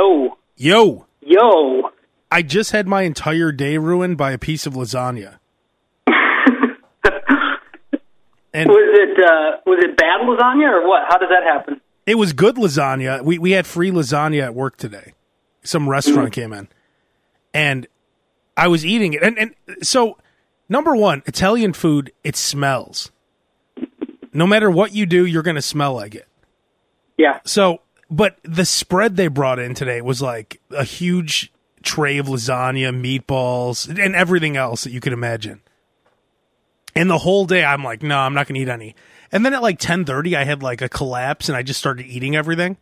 Hello. Yo, Yo. I just had my entire day ruined by a piece of lasagna. and Was it uh, was it bad lasagna or what? How did that happen? it was good lasagna. We we had free lasagna at work today. Some restaurant came in, and I was eating it. And and so, number one, Italian food it smells. No matter what you do, you're gonna smell like it. Yeah. So, but the spread they brought in today was like a huge tray of lasagna, meatballs, and everything else that you could imagine. And the whole day, I'm like, no, I'm not going to eat any. And then at like 10:30, I had like a collapse, and I just started eating everything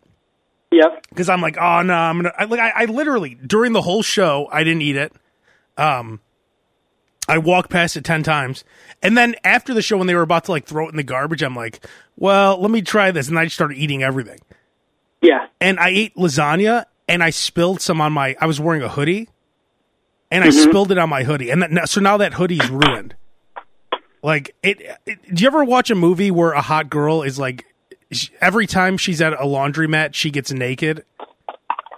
Yep. because I'm like, oh no, I'm gonna. I, like, I, I literally during the whole show, I didn't eat it. Um, I walked past it ten times, and then after the show, when they were about to like throw it in the garbage, I'm like, well, let me try this, and I just started eating everything Yeah. and I ate lasagna and I spilled some on my. I was wearing a hoodie, and I mm-hmm. spilled it on my hoodie, and that, so now that hoodie's ruined. Like it, it. Do you ever watch a movie where a hot girl is like, every time she's at a laundromat, she gets naked.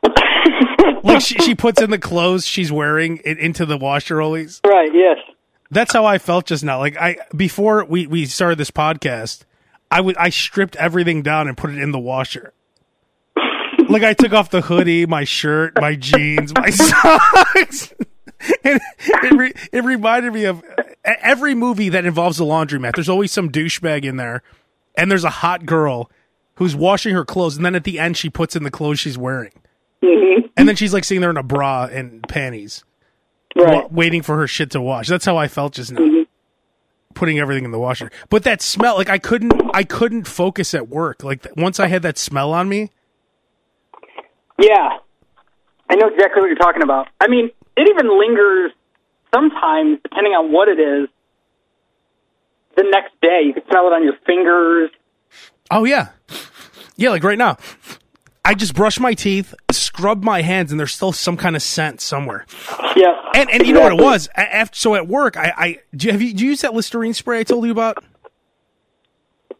like she, she puts in the clothes she's wearing it into the washer rollies. Right. Yes. That's how I felt just now. Like I before we we started this podcast, I would I stripped everything down and put it in the washer. Like I took off the hoodie, my shirt, my jeans, my socks. and it, re- it reminded me of every movie that involves a laundromat. There's always some douchebag in there, and there's a hot girl who's washing her clothes, and then at the end she puts in the clothes she's wearing, mm-hmm. and then she's like sitting there in a bra and panties Right. wa- waiting for her shit to wash. That's how I felt just now. Mm-hmm. Putting everything in the washer. But that smell, like I couldn't I couldn't focus at work. Like once I had that smell on me, Yeah. I know exactly what you're talking about. I mean, it even lingers sometimes, depending on what it is. The next day, you can smell it on your fingers. oh yeah. Yeah, like right now. I just brushed my teeth, scrubbed my hands, and there's still some kind of scent somewhere. Yeah. And and you know what it was? After, so at work, I, I do you, have you do you use that Listerine spray I told you about?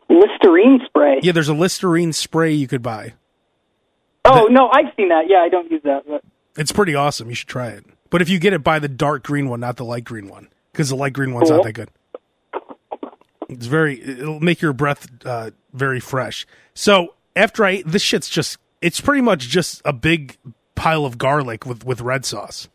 Listerine spray. Yeah, there's a Listerine spray you could buy. Oh no, I've seen that. Yeah, I don't use that. But It's pretty awesome. You should try it. But if you get it, buy the dark green one, not the light green one, because the light green one's not that good. It's very. It'll make your breath uh, very fresh. So after I this, shit's just. It's pretty much just a big pile of garlic with with red sauce.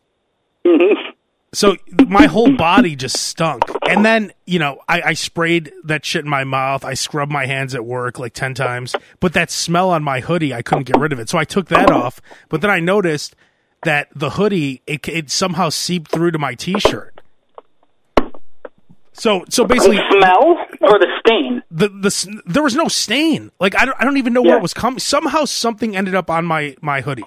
So my whole body just stunk. And then, you know, I, I sprayed that shit in my mouth. I scrubbed my hands at work like 10 times. But that smell on my hoodie, I couldn't get rid of it. So I took that off. But then I noticed that the hoodie, it, it somehow seeped through to my t shirt. So, so basically, the smell or the stain? the the there was no stain. Like I don't I don't even know where it was coming. Somehow something ended up on my my hoodie,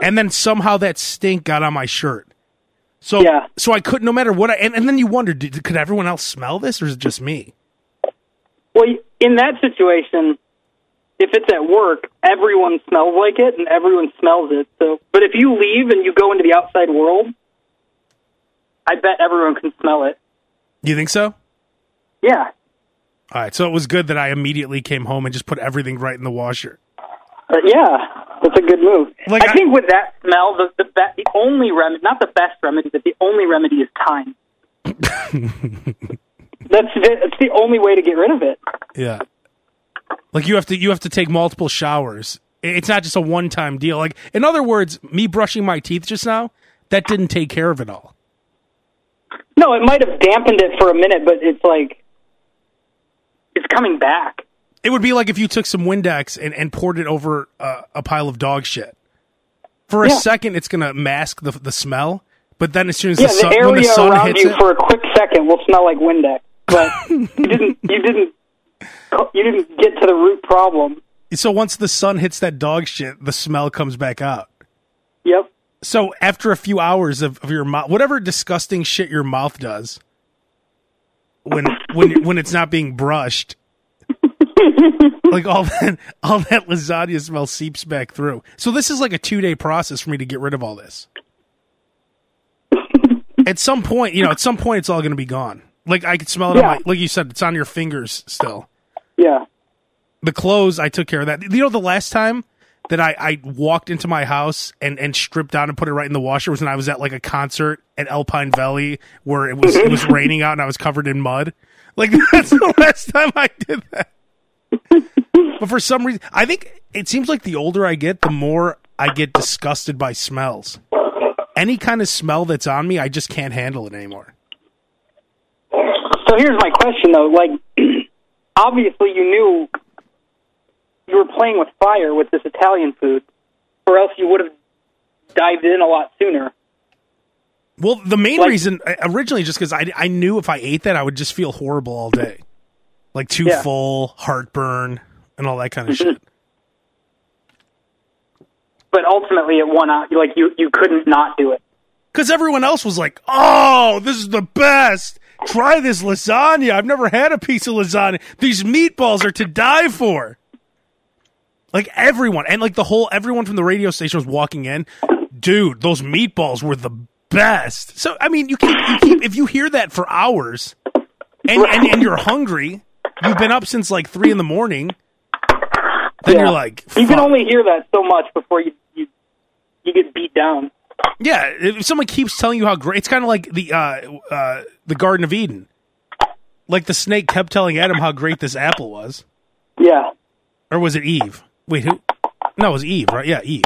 and then somehow that stink got on my shirt. So Yeah. so I couldn't. No matter what, I, and and then you wonder, did, could everyone else smell this, or is it just me? Well, in that situation, if it's at work, everyone smells like it and everyone smells it. So, but if you leave and you go into the outside world, I bet everyone can smell it. You think so? Yeah. All right. So it was good that I immediately came home and just put everything right in the washer. Uh, yeah, that's a good move. Like, I, I- think with that smell, the the, be- the only remedy, not the best remedy, but the only remedy is time. that's the, that's the only way to get rid of it. Yeah. Like you have to you have to take multiple showers. It's not just a one time deal. Like in other words, me brushing my teeth just now that didn't take care of it all. No, it might have dampened it for a minute, but it's like it's coming back. It would be like if you took some Windex and, and poured it over uh, a pile of dog shit. For a Yeah. second, it's gonna mask the the smell, but then as soon as Yeah, the the sun area the sun around you it, for a quick second will smell like Windex, but you didn't. You didn't. You didn't get to the root problem. so once the sun hits that dog shit, the smell comes back out. Yep. So after a few hours of, of your mouth, whatever disgusting shit your mouth does, when when when it's not being brushed, like all that all that lasagna smell seeps back through. So this is like a two day process for me to get rid of all this. at some point, you know, at some point, it's all going to be gone. Like I could smell it on Yeah. my, like you said, it's on your fingers still. Yeah. The clothes, I took care of that. You know, the last time that I, I walked into my house and, and stripped down and put it right in the washer was when I was at like a concert at Alpine Valley where it was it was raining out and I was covered in mud. Like that's the last time I did that. But for some reason, I think it seems like the older I get, the more I get disgusted by smells. Any kind of smell that's on me, I just can't handle it anymore. So here's my question though, like obviously you knew you were playing with fire with this Italian food, or else you would have dived in a lot sooner. Well, the main Like- reason uh, originally just because I, I knew if I ate that I would just feel horrible all day, like too Yeah. full, heartburn, and all that kind of shit. But ultimately, it won out. Like you, you couldn't not do it. Because everyone else was like, "Oh, this is the best! Try this lasagna. I've never had a piece of lasagna. These meatballs are to die for." Like everyone, and like the whole everyone from the radio station was walking in. Dude, those meatballs were the best. So I mean, you keep, you keep if you hear that for hours, and, and and you're hungry, you've been up since like three in the morning. Then Yeah. you're like, You can only hear that so much before you you, you get beat down. Yeah, if someone keeps telling you how great, it's kind of like the uh, uh, the Garden of Eden. Like the snake kept telling Adam how great this apple was, Yeah. or was it Eve? Wait, who? No, it was Eve, right? Yeah, Eve.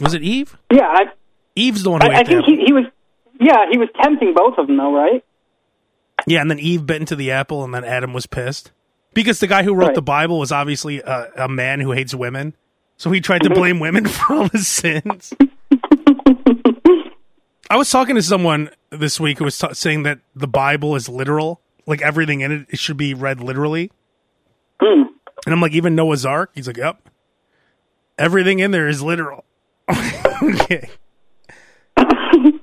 Was it Eve? Yeah, I Eve's the one who I, I think he, he was. Yeah, he was tempting both of them, though, right? Yeah, and then Eve bit into the apple, and then Adam was pissed because the guy who wrote Right. the Bible was obviously a, a man who hates women, so he tried to blame women for all his sins. I was talking to someone this week who was ta saying that the Bible is literal, like everything in it, it should be read literally. Hmm. And I'm like, even Noah's Ark? He's like, yep. Everything in there is literal. okay. Can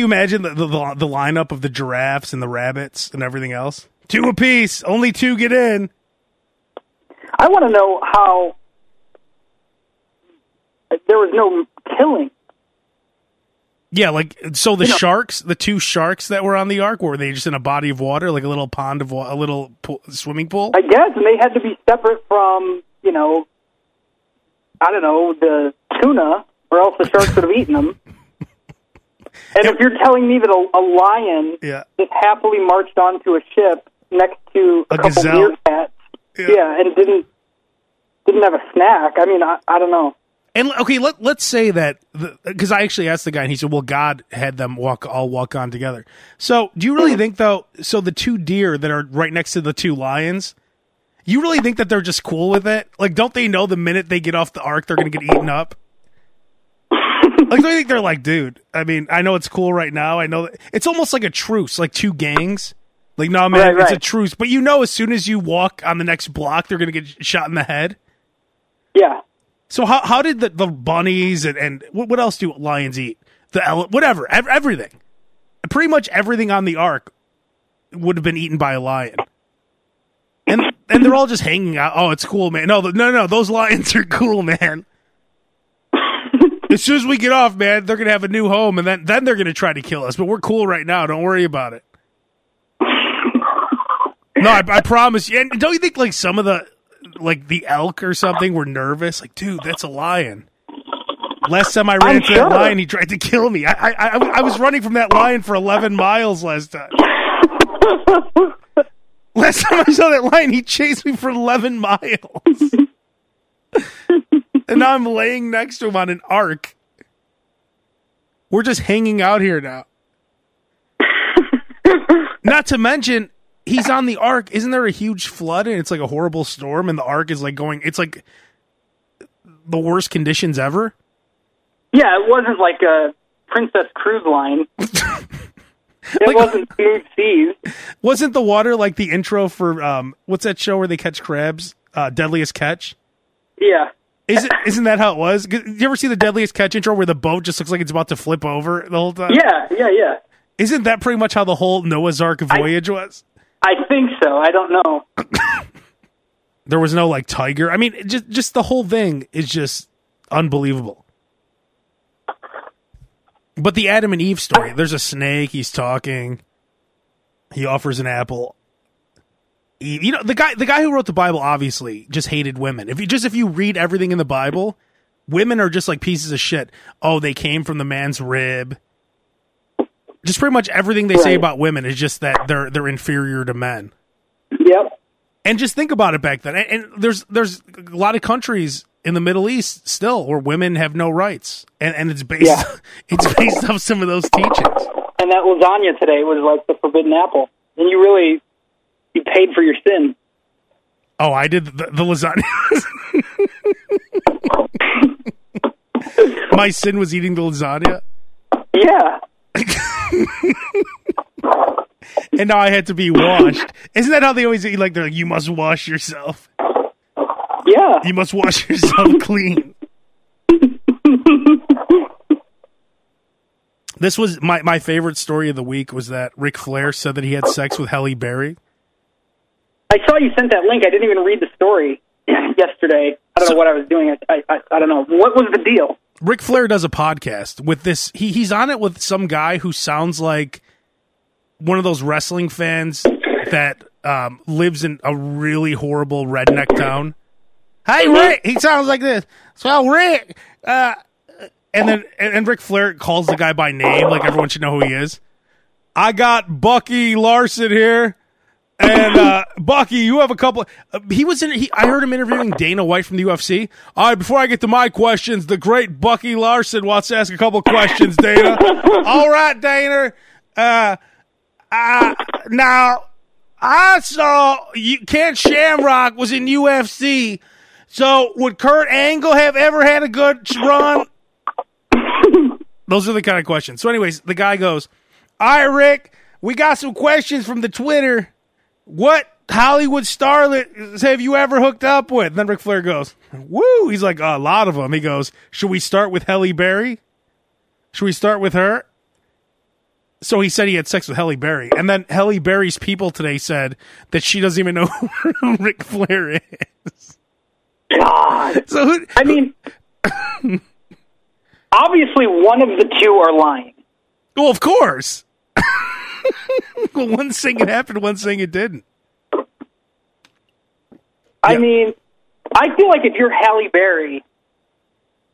you imagine the, the the lineup of the giraffes and the rabbits and everything else? Two apiece. Only two get in. I want to know how there was no killing. Yeah, like so the You know- sharks, the two sharks that were on the ark, were they just in a body of water, like a little pond of a little pool, swimming pool? I guess, and they had to be separate from, you know, I don't know, the tuna, or else the sharks would have eaten them. And if you're telling me that a, a lion Yeah. just happily marched onto a ship next to a, A couple gazelle. meerkats, Yeah. yeah. and didn't didn't have a snack, I mean, I, I don't know. And okay, let let's say that because I actually asked the guy, and he said, "Well, God had them walk all walk on together." So, do you really hmm. think though? So the two deer that are right next to the two lions, you really think that they're just cool with it? Like, don't they know the minute they get off the ark, they're going to get eaten up? like, do you think they're like, dude? I mean, I know it's cool right now. I know that, it's almost like a truce, like two gangs. Like, no, man, Right, it's a truce. But you know, as soon as you walk on the next block, they're going to get shot in the head. Yeah. So how how did the, the bunnies and, and what, what else do lions eat? The ele- whatever, ev- everything. Pretty much everything on the ark would have been eaten by a lion. And and they're all just hanging out. Oh, it's cool, man. No, no, no, those lions are cool, man. as soon as we get off, man, they're gonna have a new home, and then then they're gonna try to kill us. But we're cool right now. Don't worry about it. No, I, I promise you. And don't you think like some of the like the elk or something were nervous? Like, dude, that's a lion. Last time I ran I'm into sure. that lion, he tried to kill me. I, I I I was running from that lion for eleven miles last time. Last time I saw that lion, he chased me for eleven miles. and now I'm laying next to him on an ark. We're just hanging out here now. Not to mention, he's on the ark. Isn't there a huge flood and it's like a horrible storm and the ark is like going it's like the worst conditions ever? Yeah, it wasn't like a Princess Cruise line. it Like- wasn't smooth seas. Wasn't the water like the intro for um what's that show where they catch crabs? Uh Deadliest Catch? Yeah. Is it isn't that how it was? You ever see the Deadliest Catch intro where the boat just looks like it's about to flip over the whole time? Yeah, yeah, yeah. Isn't that pretty much how the whole Noah's Ark voyage was? I think so. I don't know. There was no like tiger. I mean, just just the whole thing is just unbelievable. But the Adam and Eve story, there's a snake, he's talking. He offers an apple. you know the guy the guy who wrote the Bible obviously just hated women. If you just if you read everything in the Bible, women are just like pieces of shit. Oh, they came from the man's rib. Just pretty much everything they say about women is just that they're they're inferior to men. Yep. And just think about it back then. And, and there's there's a lot of countries in the Middle East still where women have no rights, and and it's based Yeah. it's based off some of those teachings. And that lasagna today was like the forbidden apple. And you really you paid for your sin. Oh, I did the, the lasagna. My sin was eating the lasagna, Yeah. and now I had to be washed. Isn't that how they always eat? Like they're like, you must wash yourself. Yeah. You must wash yourself clean. This was my, my favorite story of the week was that Ric Flair said that he had sex with Halle Berry. I saw you sent that link. I didn't even read the story yesterday. I don't know what I was doing. I, I I don't know. What was the deal? Ric Flair does a podcast with this. He he's on it with some guy who sounds like one of those wrestling fans that um, lives in a really horrible redneck town. Hey Rick, he sounds like this. So Rick, uh, and then and, and Ric Flair calls the guy by name, like everyone should know who he is. I got Bucky Larson here. And uh, Bucky, you have a couple. Uh, he was in. He, I heard him interviewing Dana White from the UFC. All right, before I get to my questions, the great Bucky Larson wants to ask a couple questions. Dana, all right, Dana. Uh, uh, now I saw you. Ken Shamrock was in UFC. So would Kurt Angle have ever had a good run? Those are the kind of questions. So, anyways, the guy goes, "All right, Rick, we got some questions from the Twitter. What Hollywood starlet have you ever hooked up with?" And then Ric Flair goes, "Woo!" He's like, "A lot of them." He goes, "Should we start with Halle Berry? Should we start with her?" So he said he had sex with Halle Berry, and then Halle Berry's people today said that she doesn't even know who Ric Flair is. God. So who, I mean, obviously one of the two are lying. Well, of course. well, one thing it happened, one thing it didn't. I Yeah. mean, I feel like if you're Halle Berry,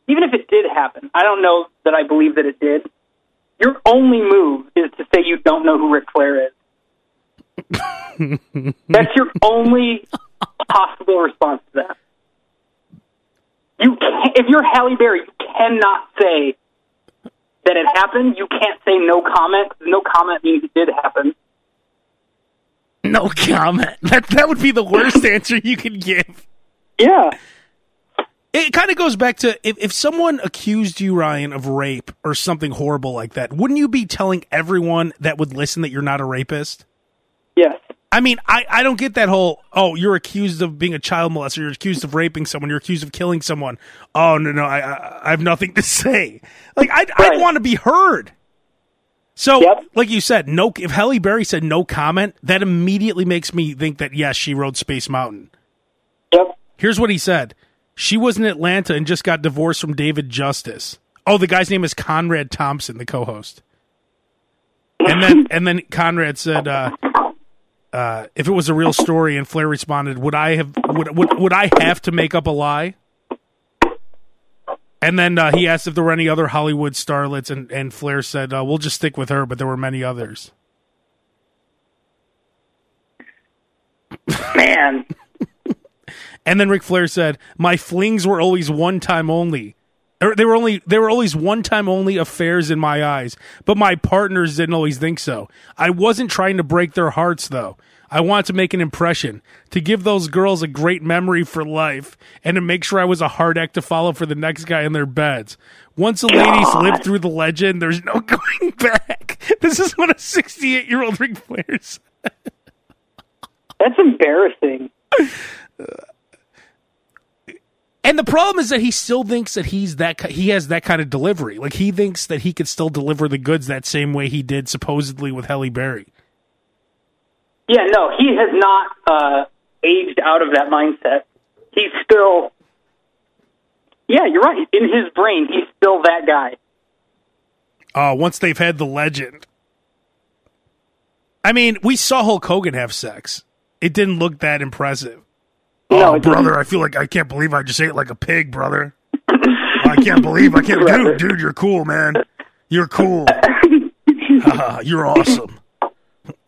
even if it did happen, I don't know that I believe that it did. Your only move is to say you don't know who Ric Flair is. That's your only possible response to that. You can't, if you're Halle Berry, you cannot say that it happened. You can't say no comment. No comment means it did happen. No comment. That that would be the worst answer you could give. Yeah. It kind of goes back to if, if someone accused you, Ryan, of rape or something horrible like that, wouldn't you be telling everyone that would listen that you're not a rapist? Yes. I mean, I, I don't get that whole, oh, you're accused of being a child molester, you're accused of raping someone, you're accused of killing someone. Oh, no, no, I, I, I have nothing to say. Like, I'd, Right. I'd want to be heard. So, Yep. like you said, no, if Halle Berry said no comment, that immediately makes me think that, yes, she rode Space Mountain. Yep. Here's what he said. She was in Atlanta and just got divorced from David Justice. Oh, the guy's name is Conrad Thompson, the co-host. And then and then Conrad said, uh, uh, if it was a real story, and Flair responded, would I have would would, would I have to make up a lie? And then uh, he asked if there were any other Hollywood starlets, and, and Flair said, uh, "We'll just stick with her," but there were many others. Man. And then Ric Flair said, "My flings were always one time only. Or they were only they were always one time only affairs in my eyes, but my partners didn't always think so. I wasn't trying to break their hearts though. I wanted to make an impression, to give those girls a great memory for life, and to make sure I was a hard act to follow for the next guy in their beds. Once a ladies lived through the legend, there's no going back. This is what a 68 year old Ric Flair said. That's embarrassing. And the problem is that he still thinks that he's that he has that kind of delivery. Like he thinks that he could still deliver the goods that same way he did supposedly with Halle Berry. Yeah, no, he has not uh, aged out of that mindset. He's still. Yeah, you're right. In his brain, he's still that guy. Uh, once they've had the legend. I mean, we saw Hulk Hogan have sex. It didn't look that impressive. No, oh, brother, I feel like I can't believe I just ate like a pig, brother. I can't believe I can't. Brother. Dude, dude, you're cool, man. You're cool. You're awesome.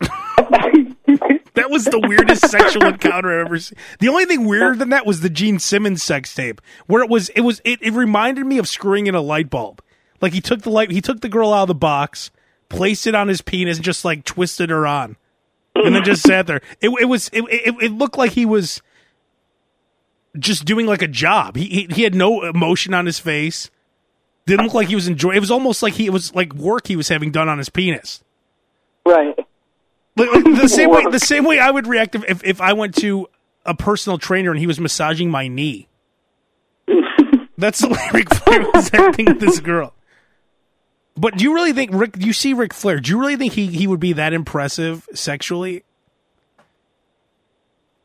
that was the weirdest sexual encounter I've ever seen. The only thing weirder than that was the Gene Simmons sex tape, where it was it was it, it reminded me of screwing in a light bulb. Like he took the light, he took the girl out of the box, placed it on his penis, and just like twisted her on, and then just sat there. It, it was it, it it looked like he was just doing like a job. He, he he had no emotion on his face. Didn't look like he was enjoying. It was almost like he it was like work he was having done on his penis. Right. Like, like, the same way the same way I would react if, if if I went to a personal trainer and he was massaging my knee. That's the way Ric Flair was acting with this girl. But do you really think Rick? Do you see Ric Flair? Do you really think he he would be that impressive sexually?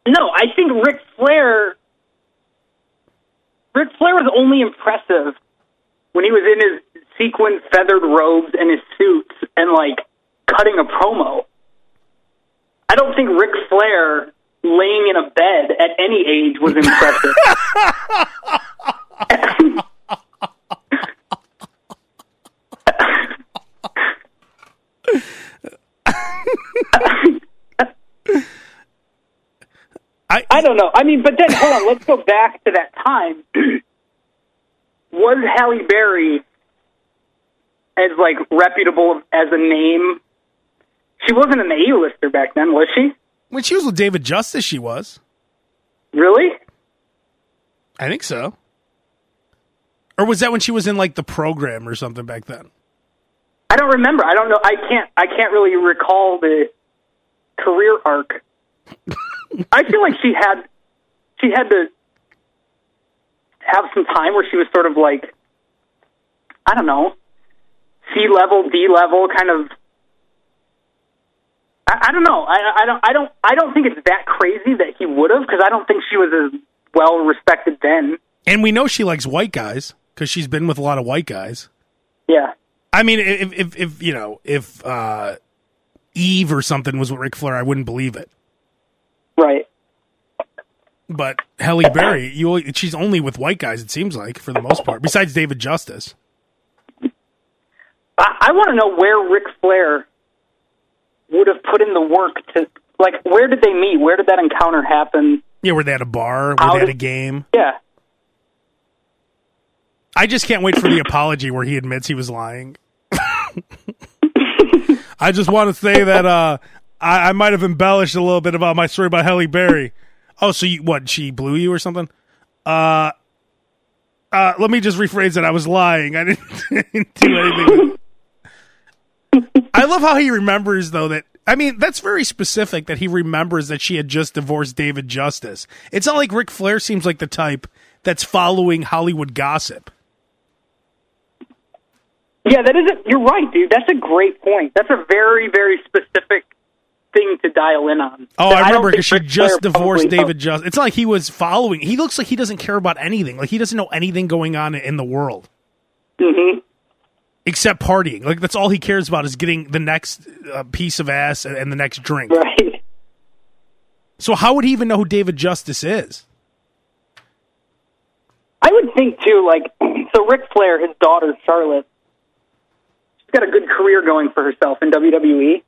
No, I think Ric Flair. Ric Flair was only impressive when he was in his sequin feathered robes and his suits and like cutting a promo. I don't think Ric Flair laying in a bed at any age was impressive. I I don't know. I mean, but then hold on. Let's go back to that time. was Halle Berry as like reputable as a name? She wasn't an A-lister back then, was she? when she was with David Justice, she was. Really? I think so. Or was that when she was in like the program or something back then? I don't remember. I don't know. I can't. I can't really recall the career arc. I feel like she had she had to have some time where she was sort of like I don't know C level, D level, kind of. I, I don't know. I, I don't. I don't. I don't think it's that crazy that he would have because I don't think she was as well respected then. And we know she likes white guys because she's been with a lot of white guys. Yeah. I mean, if if, if you know if uh, Eve or something was with Ric Flair, I wouldn't believe it. Right. But Halle Berry, you she's only with white guys. It seems like for the most part, besides David Justice. I, I want to know where Ric Flair would have put in the work to, like, where did they meet? Where did that encounter happen? Yeah, were they at a bar, Were How they did- a game. Yeah. I just can't wait for the apology where he admits he was lying. I just want to say that uh, I, I might have embellished a little bit about my story about Halle Berry. Oh, so you what? She blew you or something? Uh, uh, let me just rephrase it. I was lying. I didn't, didn't do anything. I love how he remembers though that. I mean, that's very specific that he remembers that she had just divorced David Justice. It's not like Ric Flair seems like the type that's following Hollywood gossip. Yeah, that is a, you're right, dude. That's a great point. That's a very, very specific thing to dial in on. Oh, I remember because she just divorced David Justice. It's not like he was following. He looks like he doesn't care about anything. Like he doesn't know anything going on in the world Mhm. except partying. Like that's all he cares about is getting the next uh, piece of ass and, and the next drink. Right. So how would he even know who David Justice is? I would think too, like, so Ric Flair, his daughter Charlotte, she's got a good career going for herself in WWE.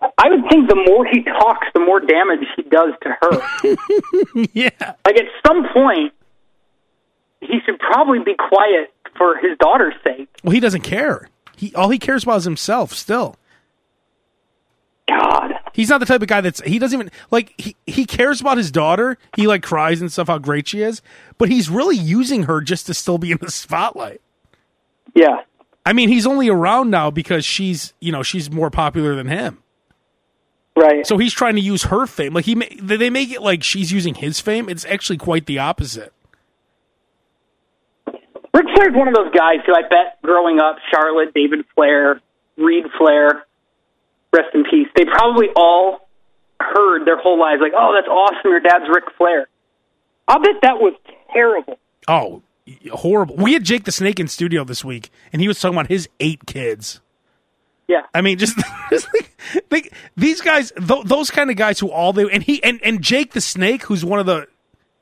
I would think the more he talks, the more damage he does to her. yeah. like at some point, he should probably be quiet for his daughter's sake. Well, he doesn't care. He all he cares about is himself. Still, God. he's not the type of guy that's he doesn't even like he he cares about his daughter. He like cries and stuff how great she is, but he's really using her just to still be in the spotlight. Yeah. I mean, he's only around now because she's, you know, she's more popular than him. Right. So he's trying to use her fame. Like he, ma- they make it like she's using his fame. It's actually quite the opposite. Ric Flair's one of those guys who I bet growing up, Charlotte, David Flair, Reid Flair, rest in peace, they probably all heard their whole lives like, oh, that's awesome, your dad's Ric Flair. I'll bet that was terrible. Oh, horrible. We had Jake the Snake in studio this week, and he was talking about his eight kids. Yeah. I mean, just, just like, like, these guys, th- those kind of guys who all they and he and and Jake the Snake, who's one of the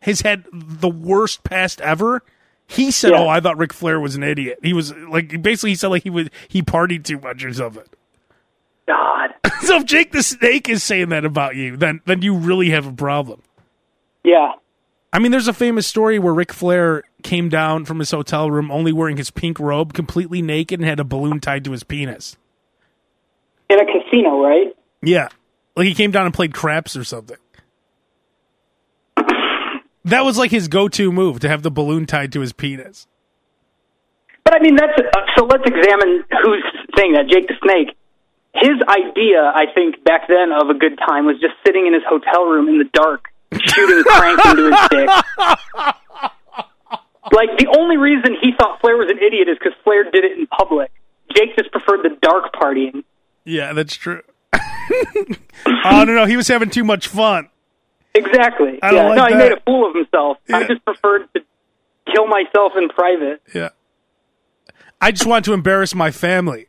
has had the worst past ever. He said, Yeah. "Oh, I thought Ric Flair was an idiot." He was like, basically, he said like he was he partied too much or something. God. So if Jake the Snake is saying that about you, then then you really have a problem. Yeah. I mean, there's a famous story where Ric Flair came down from his hotel room only wearing his pink robe, completely naked, and had a balloon tied to his penis. In a casino, right? Yeah. Like he came down and played craps or something. That was like his go to move to have the balloon tied to his penis. But I mean, that's uh, so. Let's examine who's saying that. Jake the Snake. His idea, I think, back then of a good time was just sitting in his hotel room in the dark, shooting crank into his dick. Like the only reason he thought Flair was an idiot is because Flair did it in public. Jake just preferred the dark partying. Yeah, that's true. oh, no, no. He was having too much fun. Exactly. I don't yeah. like no, he made a fool of himself. I just preferred to kill myself in private. Yeah. I just want to embarrass my family,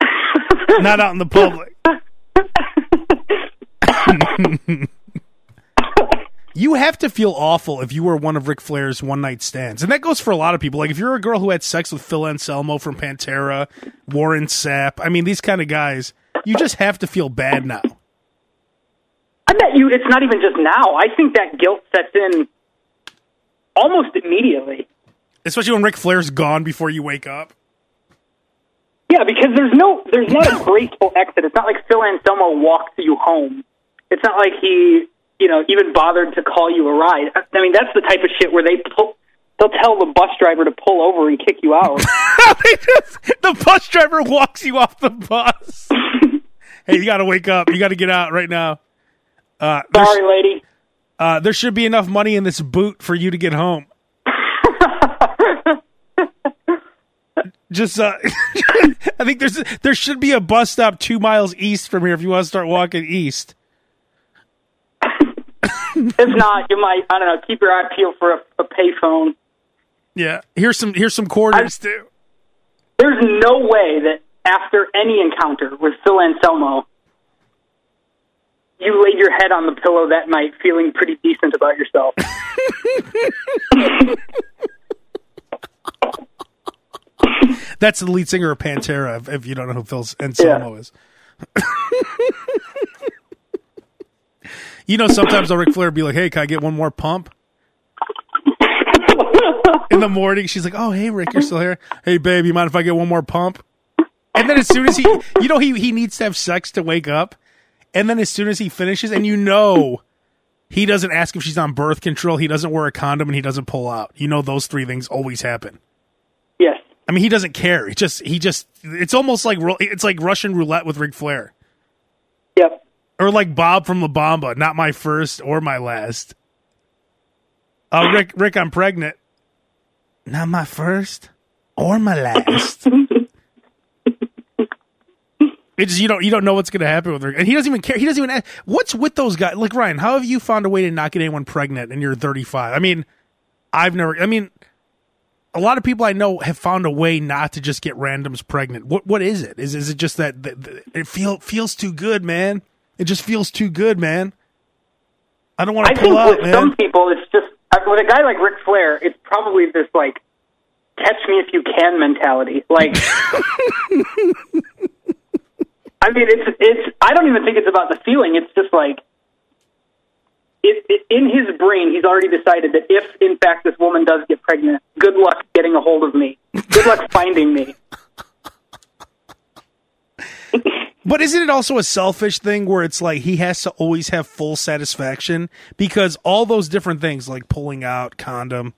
not out in the public. you have to feel awful if you were one of Ric Flair's one night stands. And that goes for a lot of people. Like if you're a girl who had sex with Phil Anselmo from Pantera, Warren Sapp, I mean, these kind of guys, you just have to feel bad now. I bet you it's not even just now. I think that guilt sets in almost immediately. Especially when Ric Flair's gone before you wake up. Yeah, because there's no, there's not a graceful exit. It's not like Phil Anselmo walks you home. It's not like he, you know, even bothered to call you a ride. I mean, that's the type of shit where they pull, they'll tell the bus driver to pull over and kick you out. the bus driver walks you off the bus. hey, you got to wake up. You got to get out right now. Uh, Sorry, lady. uh, there should be enough money in this boot for you to get home. Just, uh, I think there's there should be a bus stop two miles east from here if you want to start walking east. If not, you might, I don't know, keep your eye peeled for a, a payphone. Yeah, here's some here's some quarters too. There's no way that after any encounter with Phil Anselmo, you laid your head on the pillow that night feeling pretty decent about yourself. That's the lead singer of Pantera. If, if you don't know who Phil Anselmo is. you know, sometimes the Ric Flair would be like, "Hey, can I get one more pump?" In the morning, she's like, "Oh, hey, Rick, you're still here. Hey, babe, you mind if I get one more pump?" And then as soon as he, you know, he he needs to have sex to wake up, and then as soon as he finishes, and you know. He doesn't ask if she's on birth control. He doesn't wear a condom, and he doesn't pull out. You know those three things always happen. yes. I mean, he doesn't care. He just, he just, it's almost like, it's like Russian roulette with Ric Flair. Yep. Or like Bob from La Bamba, not my first or my last. Oh, Rick, Rick, I'm pregnant. Not my first or my last. It's you don't you don't know what's gonna happen with Rick, and he doesn't even care. He doesn't even. Ask, what's with those guys? Like Ryan, how have you found a way to not get anyone pregnant and you're 35? I mean, I've never. I mean, a lot of people I know have found a way not to just get randoms pregnant. What what is it? Is is it just that, that, that it feel feels too good, man? It just feels too good, man. I don't want to. I think pull out, with man. some people, it's just uh, with a guy like Ric Flair, it's probably this like catch me if you can mentality. Like, I mean, it's it's. I don't even think it's about the feeling. It's just like. It, it, in his brain, he's already decided that if, in fact, this woman does get pregnant, good luck getting a hold of me. Good luck finding me. But isn't it also a selfish thing where it's like he has to always have full satisfaction because all those different things like pulling out condom,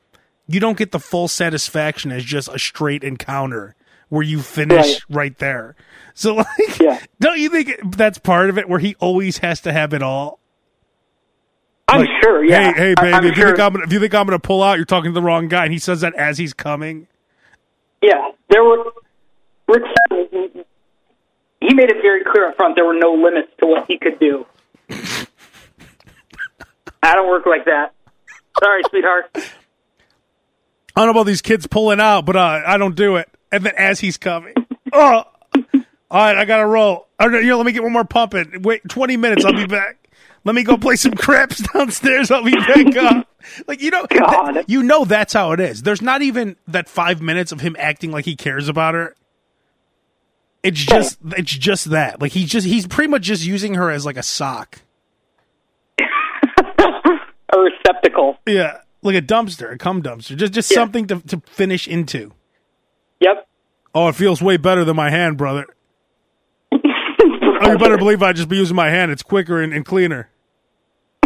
you don't get the full satisfaction as just a straight encounter where you finish Right. right, there. So like, Yeah. don't you think that's part of it where he always has to have it all? I'm Like, sure. Yeah. Hey, hey, baby, I'm if you sure. think I'm gonna, if you think I'm gonna pull out, you're talking to the wrong guy. And he says that as he's coming. Yeah, there were. Rick, he made it very clear up front there were no limits to what he could do. I don't work like that. Sorry, sweetheart. I don't know about these kids pulling out, but uh, I don't do it. And then as he's coming, oh, All right, I gotta roll. All right, here, let me get one more pump in. Wait, twenty minutes. I'll be back. Let me go play some craps downstairs. I'll be back up. Like you know, you know that's how it is. There's not even that five minutes of him acting like he cares about her. It's just, it's just that. Like he's just, he's pretty much just using her as like a sock. A receptacle. Yeah, like a dumpster, a cum dumpster. Just, just Yeah. something to to finish into. Yep. Oh, it feels way better than my hand, brother. oh, you better believe I just be using my hand. It's quicker and, and cleaner.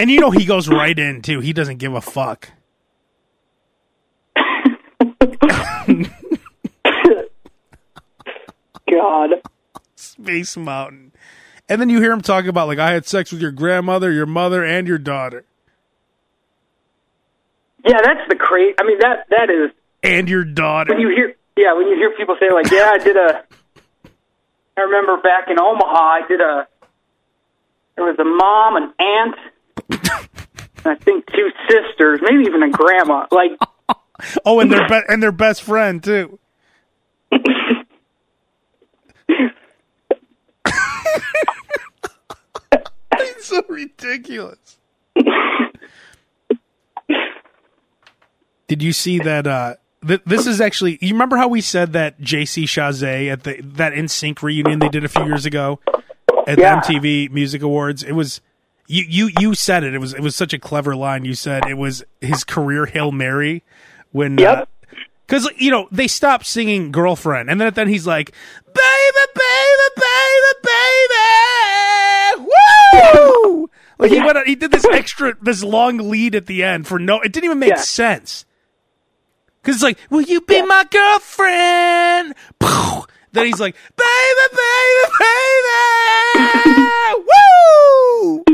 and you know he goes right in too. He doesn't give a fuck. God. Space Mountain. And then you hear him talk about like I had sex with your grandmother, your mother, and your daughter, Yeah, that's the crazy. I mean, that that is and your daughter. when you hear. Yeah, when you hear people say like, "Yeah, I did a. I remember back in Omaha, I did a. There was a mom, an aunt, and I think two sisters, maybe even a grandma. Like, oh, and their be- and their best friend too. it's so ridiculous. Did you see that? Uh, th- this is actually. You remember how we said that JC Chasez at the that NSYNC reunion they did a few years ago at Yeah. the MTV Music Awards? It was you. You you said it. It was it was such a clever line. You said it was his career hail mary when. Uh, Yep. because you know they stopped singing "Girlfriend," and then then he's like, "Baby, baby, baby, woo!" Like he went, on, he did this extra, this long lead at the end for no, it didn't even make Yeah. sense. Because it's like, "Will you be my girlfriend?" Then he's like, "Baby, baby, baby, woo!"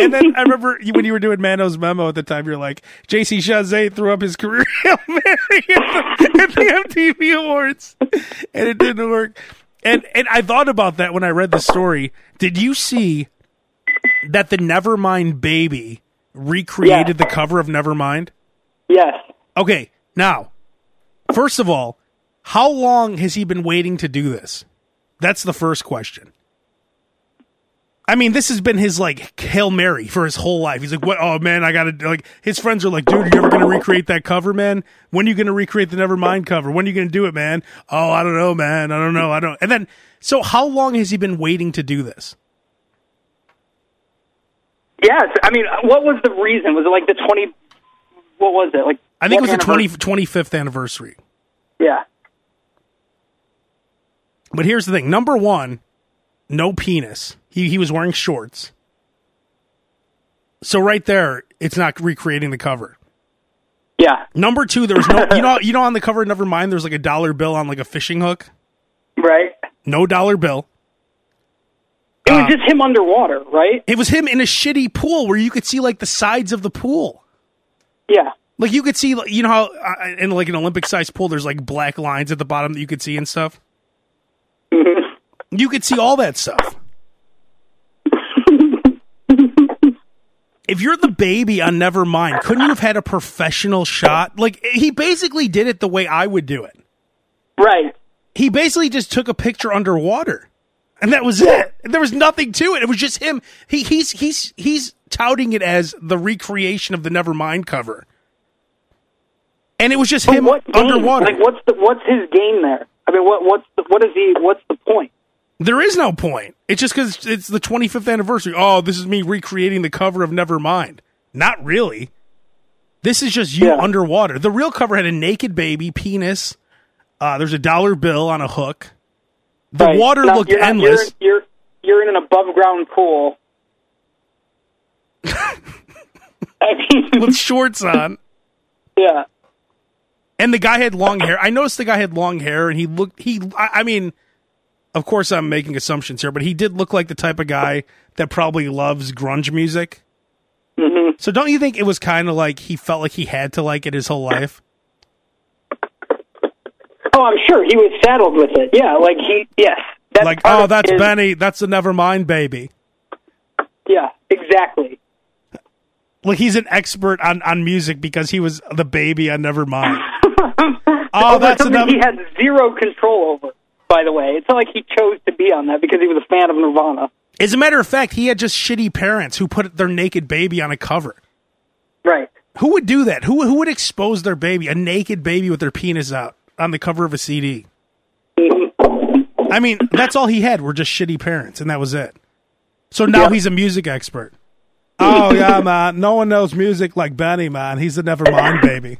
And then I remember when you were doing Mano's memo at the time, you're like, JC Chasez threw up his career at the, at the MTV Awards, and it didn't work. And and I thought about that when I read the story. Did you see that the Nevermind baby recreated Yeah. the cover of Nevermind? yes, Okay, now, first of all, how long has he been waiting to do this? That's the first question. I mean, this has been his like hail mary for his whole life. He's like, "What? Oh man, I gotta like." His friends are like, "Dude, are you ever gonna recreate that cover, man? When are you gonna recreate the Nevermind cover? When are you gonna do it, man? Oh, I don't know, man. I don't know. I don't." And then, so how long has he been waiting to do this? Yes. I mean, what was the reason? Was it like the twenty? What was it like? I think it was the 20, anniversary? 25th anniversary. Yeah. But here's the thing: number one, no penis. He he was wearing shorts. So right there, it's not recreating the cover. Yeah. Number two, there was no you know you know on the cover, never mind. There's like a dollar bill on like a fishing hook. Right. No dollar bill. It was Uh, just him underwater, right? It was him in a shitty pool where you could see like the sides of the pool. Yeah. Like you could see, like, you know how uh, in like an Olympic sized pool, there's like black lines at the bottom that you could see and stuff. You could see all that stuff. if you're the baby on Nevermind, couldn't you have had a professional shot? Like he basically did it the way I would do it. Right. He basically just took a picture underwater, and that was it. There was nothing to it. It was just him. He he's he's he's touting it as the recreation of the Nevermind cover, and it was just But him underwater. Like, what's the what's his game there? I mean, what what's the, what is he? What's the point? There is no point. It's just because it's the 25th anniversary. Oh, this is me recreating the cover of Nevermind. Not really. This is just you Yeah. underwater. The real cover had a naked baby, penis. Uh, there's a dollar bill on a hook. The Right. water Now, looked you're not- endless. You're, you're you're in an above ground pool. I mean, with shorts on. yeah. And the guy had long hair. I noticed the guy had long hair, and he looked. He, I, I mean, of course, I'm making assumptions here, but he did look like the type of guy that probably loves grunge music. hmm So, don't you think it was kind of like he felt like he had to like it his whole life? Oh, I'm sure he was saddled with it. Yeah, like he. Yes. That's like, oh, that's his- Benny. That's the Nevermind baby. Yeah, exactly. Like he's an expert on on music because he was the baby on Nevermind. oh, Over that's something he had zero control over. by the way. It's not like he chose to be on that because he was a fan of Nirvana. As a matter of fact, he had just shitty parents who put their naked baby on a cover. Right. Who would do that? Who who would expose their baby, a naked baby with their penis out on the cover of a CD? I mean, that's all he had were just shitty parents, and that was it. So now Yeah. he's a music expert. Oh yeah, man. No one knows music like Benny, man. He's a Nevermind baby.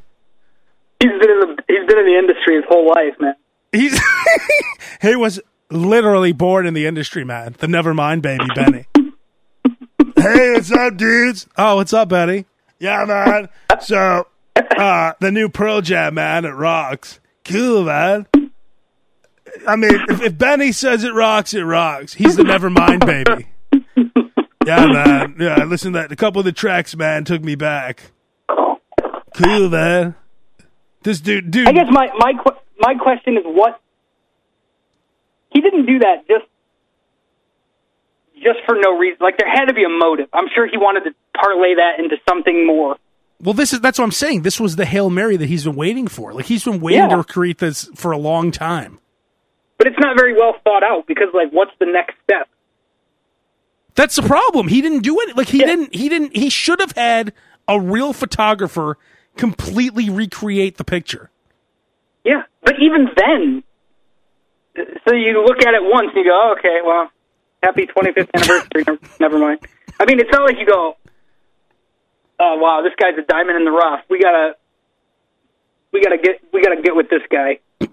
He's been in the he's been in the industry his whole life, man. He's he was literally born in the industry, man. The Nevermind baby, Benny. hey, what's up, dudes? Oh, what's up, Benny? Yeah, man. So, uh, the new Pearl Jam, man, it rocks. Cool, man. I mean, if, if Benny says it rocks, it rocks. He's the Nevermind baby. Yeah, man. Yeah, I listened to that. A couple of the tracks, man, took me back. Cool, man. This dude, dude. I guess my my my question is what he didn't do that just just for no reason. Like there had to be a motive. I'm sure he wanted to parlay that into something more. Well, this is that's what I'm saying. This was the hail mary that he's been waiting for. Like he's been waiting Yeah. to create this for a long time. But it's not very well thought out because like what's the next step? That's the problem. He didn't do it. Like he Yeah. didn't. He didn't. He should have had a real photographer completely recreate the picture. Yeah, but even then, so you look at it once and you go, oh, okay, well, happy 25th anniversary. never, never mind. I mean, it's not like you go, oh wow, this guy's a diamond in the rough. We gotta, we gotta get, we gotta get with this guy.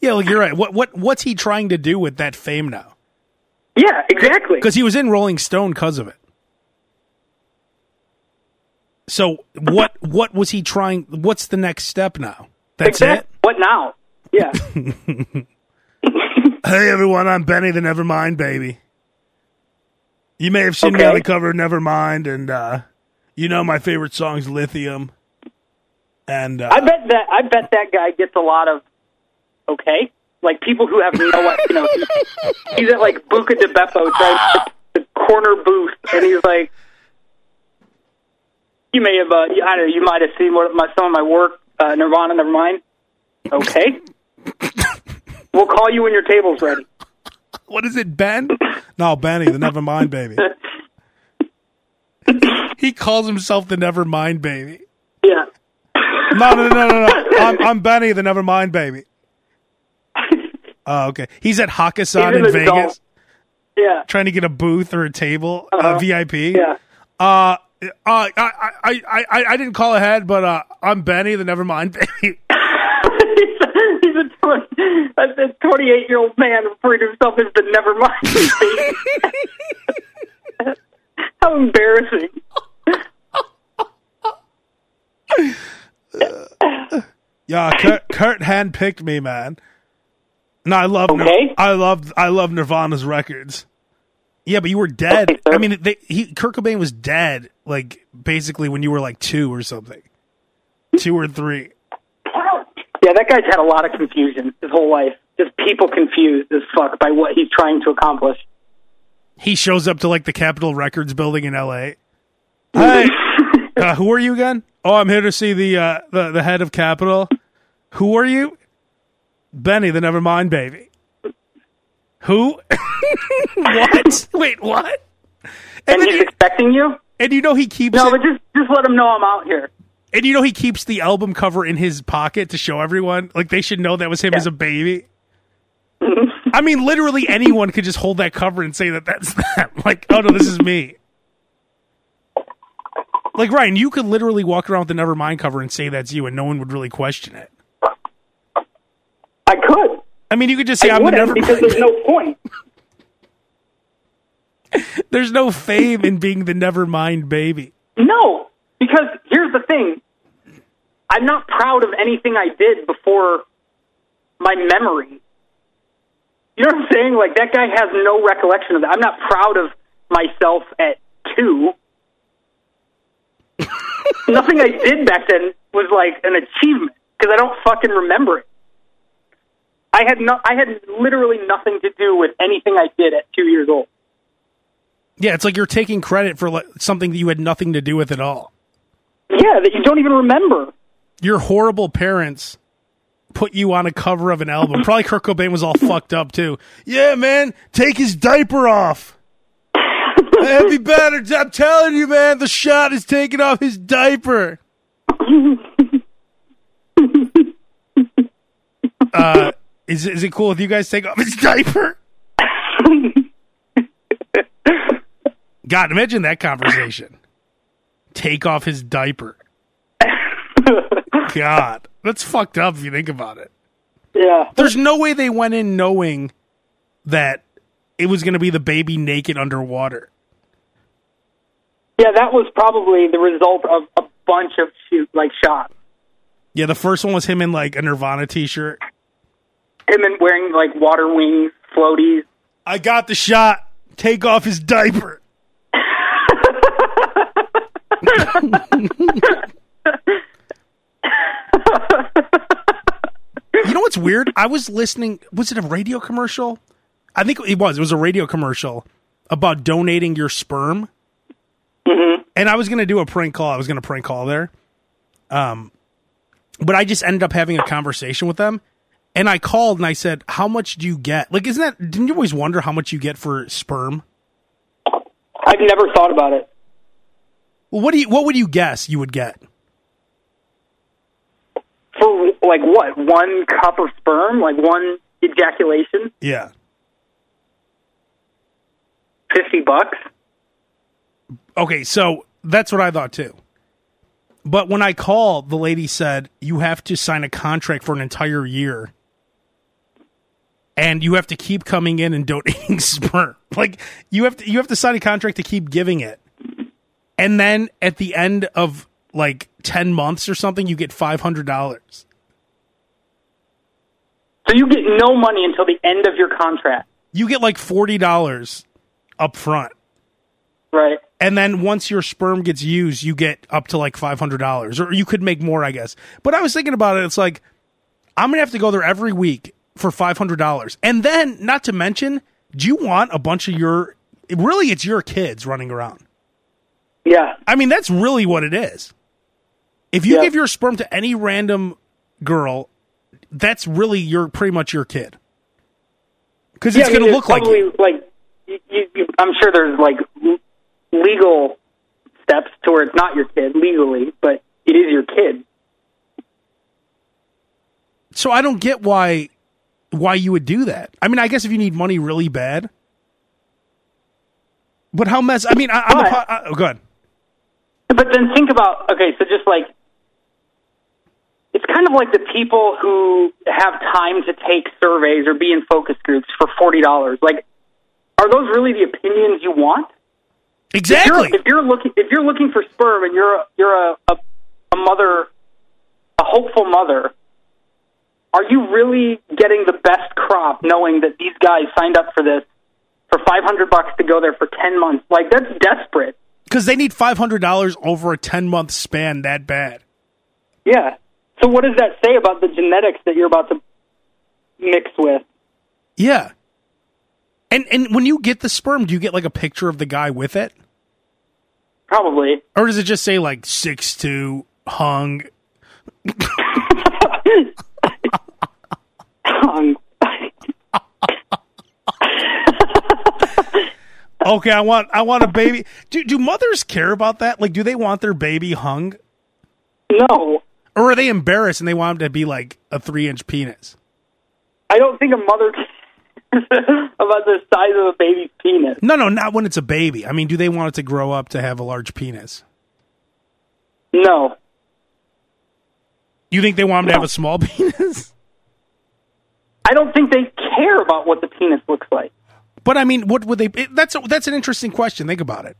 Yeah, like you're right. What what what's he trying to do with that fame now? Yeah, exactly. Because he was in Rolling Stone because of it. So what what was he trying? What's the next step now? That's it. What now? Yeah. Hey everyone, I'm Benny the Nevermind baby. You may have seen me on the cover of Nevermind, and uh, you know my favorite song's Lithium. And uh, I bet that I bet that guy gets a lot of okay, like people who have no, you know, he's at like Buca de Beppo trying the corner booth, and he's like, you may have, uh, I don't know, you might have seen what my some of my work, uh, Nirvana, never mind. Okay, we'll call you when your table's ready. what is it, Ben? no, Benny the Nevermind baby. he calls himself the Nevermind baby. Yeah, No, no, no, no, no. I'm, I'm Benny, the Nevermind baby. Oh, okay. He's at Hakkasan in Vegas, adult. yeah, trying to get a booth or a table, uh, Uh-huh. VIP. yeah. Uh, uh, I, I, I, I, I didn't call ahead, but uh, I'm Benny, the Nevermind baby. He's a twenty, a twenty-eight-year-old man referring to himself as the never mind. How embarrassing! Yeah, Kurt, Kurt handpicked me, man. No, I love, Okay. I love, I love Nirvana's records. Yeah, but you were dead. Okay. I mean, they, he, Kurt Cobain was dead, like basically when you were like two or something, two or three. Yeah, that guy's had a lot of confusion his whole life. Just people confused as fuck by what he's trying to accomplish. he shows up to like the Capitol Records building in L.A. Hey, uh, who are you again? Oh, I'm here to see the uh, the the head of Capitol. Who are you? Benny, the Nevermind baby. Who? what? Wait, what? And And he's you, expecting you? and you know he keeps No, it, but just just let him know I'm out here. And you know he keeps the album cover in his pocket to show everyone. Like they should know that was him Yeah. as a baby. I mean, literally anyone could just hold that cover and say that that's them. Like, oh no, this is me. Like Ryan, you could literally walk around with the Nevermind cover and say that's you, and no one would really question it. I could. I mean, you could just say I I'm the wouldn't because there's no point. There's no fame in being the Nevermind baby. No, here's the thing. I'm not proud of anything I did before my memory. You know what I'm saying? Like that guy has no recollection of that. I'm not proud of myself at two. Nothing I did back then was like an achievement because I don't fucking remember it. I had no, I had literally nothing to do with anything I did at two years old. Yeah, it's like you're taking credit for like, something that you had nothing to do with at all. Yeah, that you don't even remember. Your horrible parents put you on a cover of an album. Probably Kurt Cobain was all fucked up too. Yeah, man, take his diaper off. Heavy batter. I'm telling you, man, the shot is taking off his diaper. uh, is is it cool if you guys take off his diaper? God, imagine that conversation. Take off his diaper. God, that's fucked up if you think about it. Yeah. There's no way they went in knowing that it was going to be the baby naked underwater. Yeah, that was probably the result of a bunch of shoot like shots. Yeah, the first one was him in like a Nirvana t-shirt. Him and wearing like water wings, floaties. I got the shot. Take off his diaper. you know what's weird? I was listening. Was it a radio commercial? I think it was. It was a radio commercial about donating your sperm. Mm-hmm. And I was going to do a prank call. I was going to prank call there. Um, but I just ended up having a conversation with them. And I called and I said, "How much do you get? Like, isn't that? Didn't you always wonder how much you get for sperm? I've never thought about it. Well, what do you? What would you guess you would get? For like what? One cup of sperm? Like one ejaculation? Yeah. Fifty bucks? Okay, so that's what I thought too. But when I called, the lady said you have to sign a contract for an entire year. And you have to keep coming in and donating sperm. Like you have to you have to sign a contract to keep giving it. And then at the end of like 10 months or something you get $500. So you get no money until the end of your contract. You get like $40 up front. Right. And then once your sperm gets used, you get up to like $500 or you could make more, I guess. But I was thinking about it. It's like, I'm going to have to go there every week for $500. And then, not to mention, do you want a bunch of your, really, it's your kids running around? Yeah. I mean, that's really what it is. If you Yeah. give your sperm to any random girl, that's really your, pretty much your kid. Because it's yeah, going mean, to look like you. like you, you, I'm sure there's like legal steps to where it's not your kid legally, but it is your kid. So I don't get why why you would do that. I mean, I guess if you need money really bad. But how mess? I mean, I, I'm a, po- oh, go ahead. But then think about okay, so just like it's kind of like the people who have time to take surveys or be in focus groups for forty dollars. Like, are those really the opinions you want? If Exactly. you're, if you're looking if you're looking for sperm and you're a, you're a, a a mother, a hopeful mother, are you really getting the best crop knowing that these guys signed up for this for five hundred bucks to go there for ten months? Like that's desperate. Because they need five hundred dollars over a ten month span that bad. Yeah. So what does that say about the genetics that you're about to mix with? Yeah. And and when you get the sperm, do you get like a picture of the guy with it, Probably. or does it just say like six two hung? Um, Okay, I want I want a baby. Do do mothers care about that? Like, do they want their baby hung, no, or are they embarrassed and they want him to be like a three inch penis? I don't think a mother cares about the size of a baby's penis. No, no, not when it's a baby. I mean, do they want it to grow up to have a large penis? No. You think they want him to have a small penis? I don't think they care about what the penis looks like. But I mean, what would they? It, that's a, that's an interesting question. Think about it.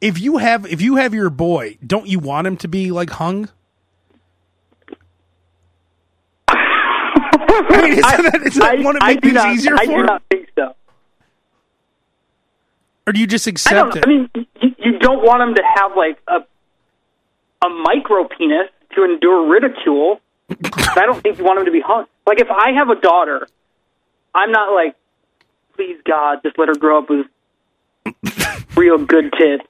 If you have if you have your boy, don't you want him to be like hung? I mean, isn't that, isn't that to I make do things not, easier I for do him? not think so. Or do you just I accept it? I mean, you, you don't want him to have like a a micro penis to endure ridicule. I don't think you want him to be hung. Like if I have a daughter, I'm not like, please God, just let her grow up with real good tits.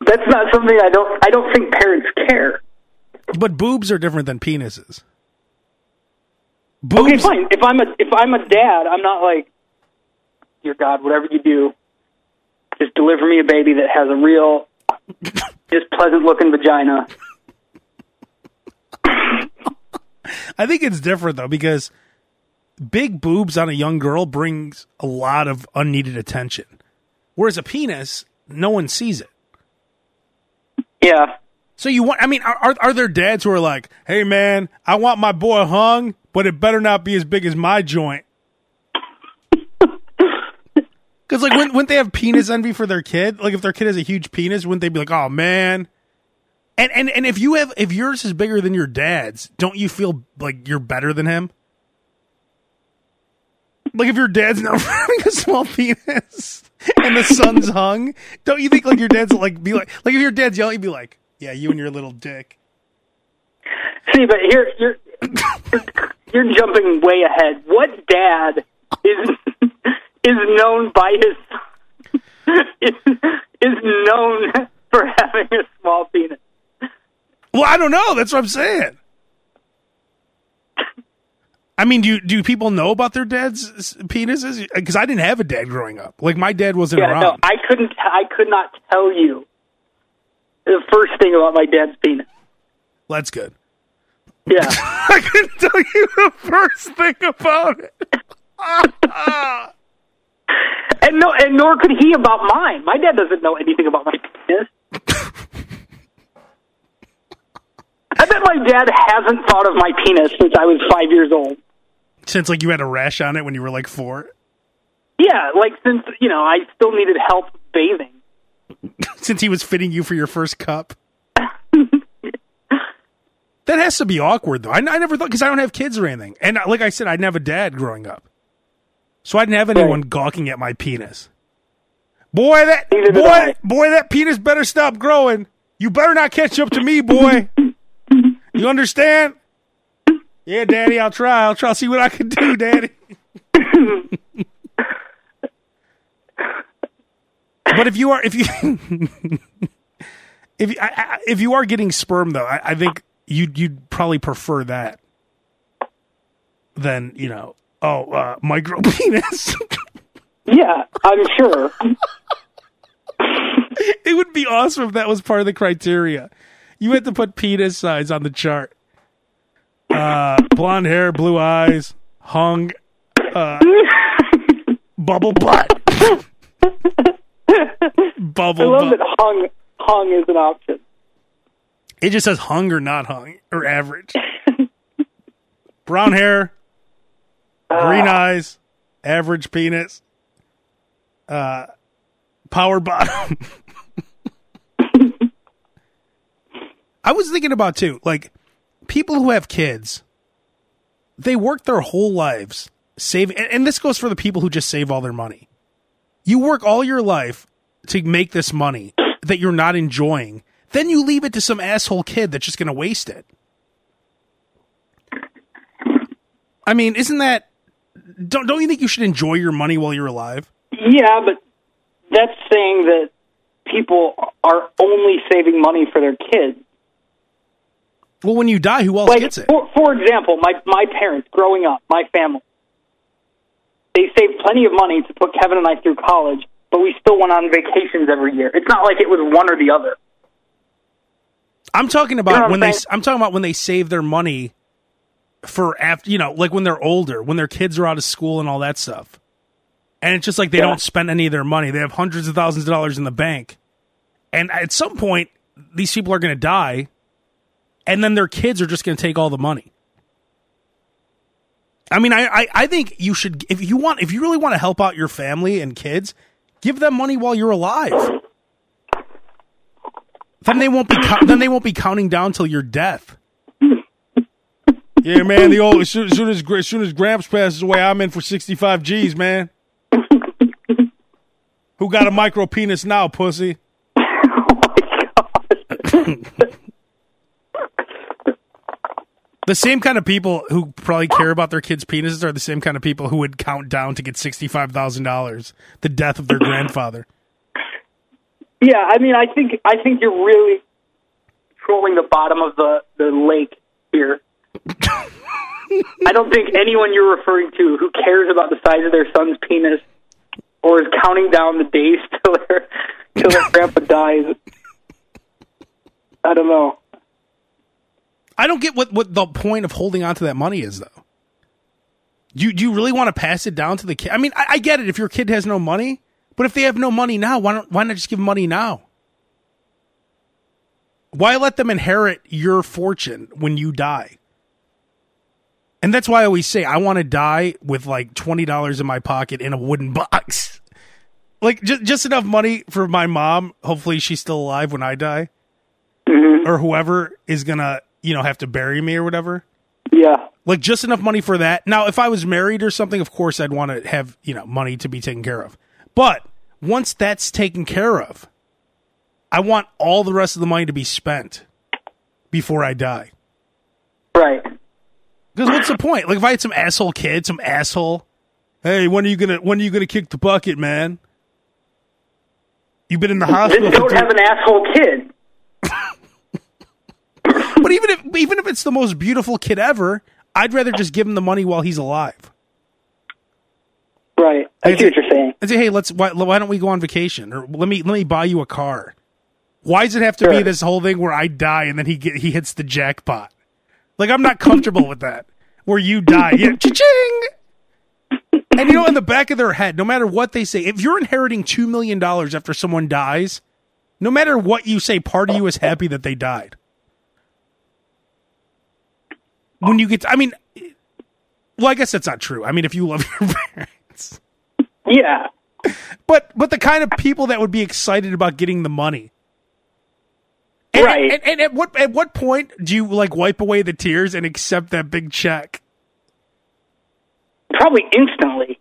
That's not something I don't. I don't think parents care. But boobs are different than penises. Okay, Boobs. fine. If I'm a if I'm a dad, I'm not like, dear God, whatever you do, just deliver me a baby that has a real, just pleasant looking vagina. I think it's different though because big boobs on a young girl brings a lot of unneeded attention, whereas a penis, no one sees it. Yeah. So you want? I mean, are are, there dads who are like, "Hey man, I want my boy hung, but it better not be as big as my joint." Because like, wouldn't, wouldn't they have penis envy for their kid? Like, if their kid has a huge penis, wouldn't they be like, "Oh man"? And and and if you have if yours is bigger than your dad's, don't you feel like you're better than him? Like if your dad's now having a small penis and the son's hung, don't you think like your dad's like be like like if your dad's yelling, you'd be like, "Yeah, you and your little dick." See, but here you're you're jumping way ahead. What dad is is known by his is, is known for having a small penis? Well, I don't know. That's what I'm saying. I mean, do do people know about their dad's penises? Because I didn't have a dad growing up. Like my dad wasn't Yeah, around. no, I couldn't. I could not tell you the first thing about my dad's penis. That's good. Yeah, I couldn't tell you the first thing about it. and no, and nor could he about mine. My dad doesn't know anything about my penis. I bet my dad hasn't thought of my penis since I was five years old. Since like you had a rash on it when you were like four, Yeah, like since you know I still needed help bathing. since he was fitting you for your first cup. That has to be awkward, though. I, I never thought because I don't have kids or anything, and uh, like I said, I didn't have a dad growing up, so I didn't have anyone gawking at my penis. Boy, that Neither boy, boy, that penis better stop growing. You better not catch up to me, boy. you understand? Yeah, Daddy, I'll try. I'll try. I'll see what I can do, Daddy. but if you are, if you, if I, I, if you are getting sperm, though, I, I think you'd you'd probably prefer that than you know, oh, uh, micro penis. Yeah, I'm sure. it would be awesome if that was part of the criteria. You had to put penis size on the chart. Uh, blonde hair, blue eyes, hung, uh, bubble butt, bubble I love butt. that hung hung is an option. It just says hung or not hung or average. Brown hair, green eyes, average penis, uh, power bottom. I was thinking about too, like people who have kids, they work their whole lives saving, and, and this goes for the people who just save all their money. You work all your life to make this money that you're not enjoying, then you leave it to some asshole kid that's just going to waste it. I mean, isn't that don't don't you think you should enjoy your money while you're alive? Yeah, but that's saying that people are only saving money for their kids. Well, when you die, who else Like, gets it? for, for example, my my parents growing up, my family, they saved plenty of money to put Kevin and I through college, but we still went on vacations every year. It's not like it was one or the other. I'm talking about You know when I'm they saying? I'm talking about when they save their money for after, you know, like when they're older, when their kids are out of school and all that stuff. And it's just like they Yeah. don't spend any of their money. They have hundreds of thousands of dollars in the bank. And at some point these people are going to die and then their kids are just going to take all the money. I mean, I, I, I think you should, if you want, if you really want to help out your family and kids, give them money while you're alive. Then they won't be, cou- then they won't be counting down till your death. Yeah, man. The old as soon, as soon as as soon as Gramps passes away, I'm in for 65 G's, man. Who got a micro penis now, pussy? Oh The same kind of people who probably care about their kids' penises are the same kind of people who would count down to get sixty-five thousand dollars, the death of their grandfather. Yeah, I mean, I think I think you're really trolling the bottom of the the lake here. I don't think anyone you're referring to who cares about the size of their son's penis or is counting down the days till their till their grandpa dies. I don't know. I don't get what, what the point of holding on to that money is, though. Do you, do you really want to pass it down to the kid? I mean, I, I get it if your kid has no money, but if they have no money now, why don't why not just give them money now? Why let them inherit your fortune when you die? And that's why I always say I want to die with like twenty dollars in my pocket in a wooden box, like just just enough money for my mom. Hopefully, she's still alive when I die, mm-hmm. or whoever is gonna you know have to bury me or whatever. Yeah. Like just enough money for that. Now, if I was married or something, of course I'd want to have you know money to be taken care of. But once that's taken care of, I want all the rest of the money to be spent before I die. Right. Because what's the point? Like if I had some asshole kid, some asshole, hey, when are you gonna when are you gonna kick the bucket, man? You've been in the hospital. Don't have an asshole kid. But even if even if it's the most beautiful kid ever, I'd rather just give him the money while he's alive. Right. I see what you're saying. I say, hey, let's why, why don't we go on vacation or let me let me buy you a car? Why does it have to be this whole thing where I die and then he get he hits the jackpot? Like I'm not comfortable with that. Where you die, yeah, cha-ching. And you know, in the back of their head, no matter what they say, if you're inheriting two million dollars after someone dies, no matter what you say, part of you is happy that they died. When you get, I mean, well, I guess that's not true. I mean, if you love your parents, Yeah. but but the kind of people that would be excited about getting the money. And, Right. And, and at what at what point do you like wipe away the tears and accept that big check? Probably instantly.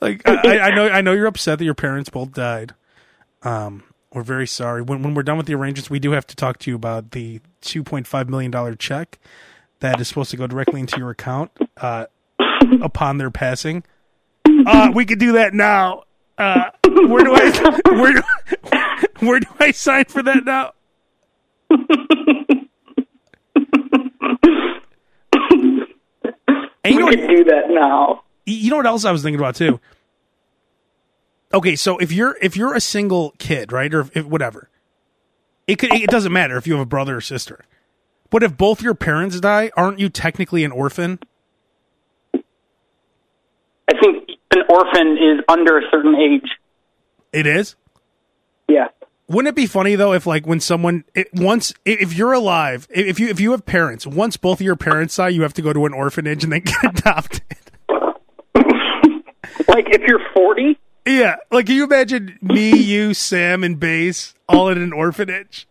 Like I- I know I know you're upset that your parents both died. Um, we're very sorry. When when we're done with the arrangements, we do have to talk to you about the two point five million dollar check that is supposed to go directly into your account uh, upon their passing. Uh, we could do that now. Uh, where do I where do, where do I sign for that now? Know We could do that now. you know what else I was thinking about too? Okay, so if you're if you're a single kid, right, or if, whatever, it could it doesn't matter if you have a brother or sister. But if both your parents die, aren't you technically an orphan? I think an orphan is under a certain age. It is. Yeah. Wouldn't it be funny though if like when someone it, once if you're alive, if if you if you have parents, once both of your parents die, you have to go to an orphanage and then get adopted. Like if you're 40, Yeah, like can you imagine me, you, Sam, and Bass all in an orphanage?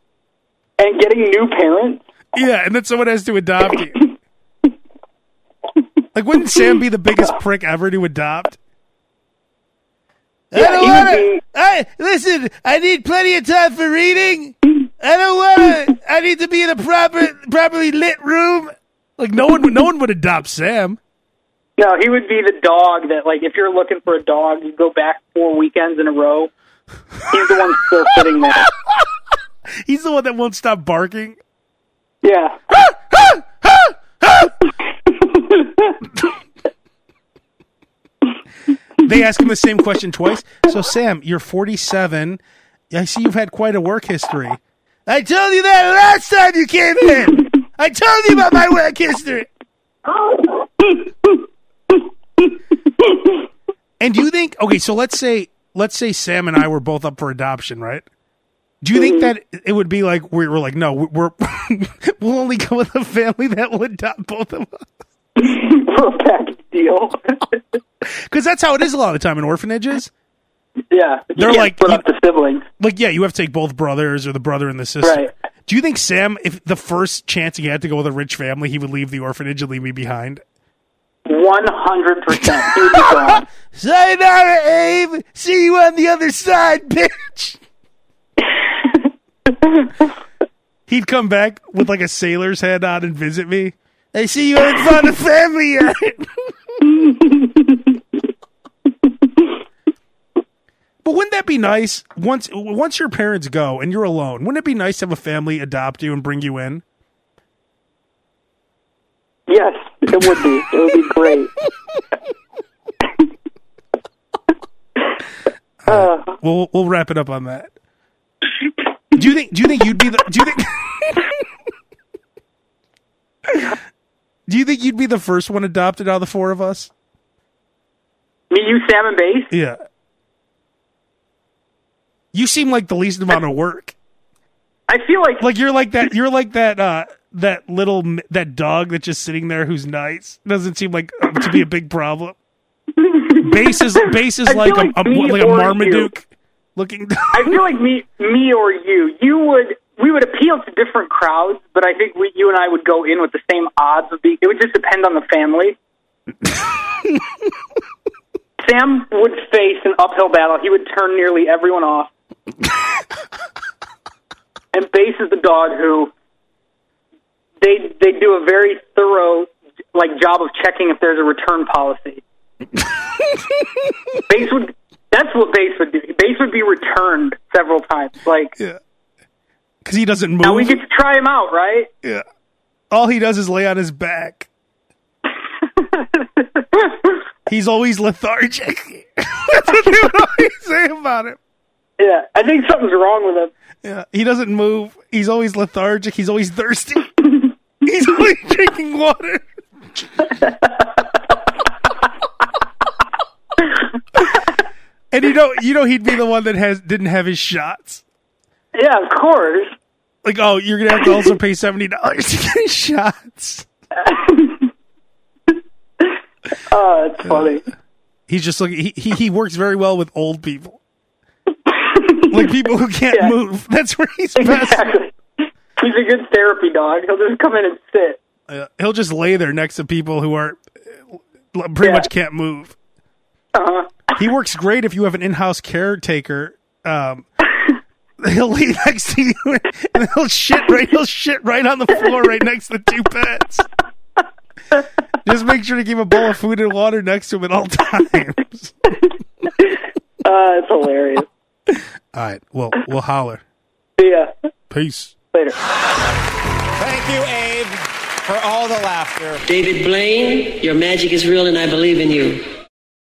and getting new parents. Yeah, and then someone has to adopt you. Like, wouldn't Sam be the biggest prick ever to adopt? I don't wanna be- I listen. I need plenty of time for reading. I don't want to. I need to be in a proper, properly lit room. Like no one, no one would adopt Sam. No, he would be the dog that, like, if you're looking for a dog, you go back four weekends in a row. He's the one still sitting there. He's the one that won't stop barking. Yeah. They ask him the same question twice. So, Sam, you're 47. I see you've had quite a work history. I told you that last time you came in. I told you about my work history. And do you think? Okay, so let's say let's say Sam and I were both up for adoption, right? Do you think that it would be like we were like, no, we're we'll only go with a family that will adopt both of us? package deal. Because that's how it is a lot of the time in orphanages. yeah. They're like- split up the siblings. Like, yeah, you have to take both brothers or the brother and the sister. Right. Do you think Sam, if the first chance he had to go with a rich family, he would leave the orphanage and leave me behind? 100%. He would be gone. Sayonara, Abe. See you on the other side, bitch. He'd come back with like a sailor's head on and visit me. I see you haven't found a family yet. But wouldn't that be nice once once your parents go and you're alone? Wouldn't it be nice to have a family adopt you and bring you in? Yes, it would be. It would be great. uh, We'll we'll wrap it up on that. Do you think? Do you think you'd be the? Do you think? do you think you'd be the first one adopted out of the four of us? me, you, Sam, and Base. Yeah. You seem like the least amount of work. I feel like Like you're like that. You're like that. uh That little that dog that's just sitting there who's nice doesn't seem like uh, to be a big problem. Base is base is feel like a, like a like a Marmaduke looking. I feel like me, me or you, you would we would appeal to different crowds, but I think we, you and I would go in with the same odds of being. It would just depend on the family. Sam would face an uphill battle. He would turn nearly everyone off. and Base is the dog who they they do a very thorough like job of checking if there's a return policy. Base would that's what Base would do. Base would be returned several times. Like yeah, because he doesn't move. now we get to try him out, right? yeah, all he does is lay on his back. He's always lethargic. That's what they would always say about him. Yeah, I think something's wrong with him. Yeah, he doesn't move. He's always lethargic. He's always thirsty. He's only drinking water. and you know, you know, he'd be the one that has didn't have his shots. Yeah, of course. Like, oh, you're gonna have to also pay seventy dollars to get his shots. Oh, it's uh, funny. He's just looking. He, he he works very well with old people, like people who can't Yeah. move. That's where he's best. Exactly. He's a good therapy dog. He'll just come in and sit. Uh, he'll just lay there next to people who are uh, pretty Yeah. much can't move. Uh-huh. He works great if you have an in-house caretaker. Um, he'll lay next to you and he'll shit right. He'll shit right on the floor right next to the two pets. Just make sure to keep a bowl of food and water next to him at all times. Uh, it's hilarious. All right, well, we'll holler. Yeah. Peace. Later. Thank you, Abe, for all the laughter. David Blaine, your magic is real and I believe in you.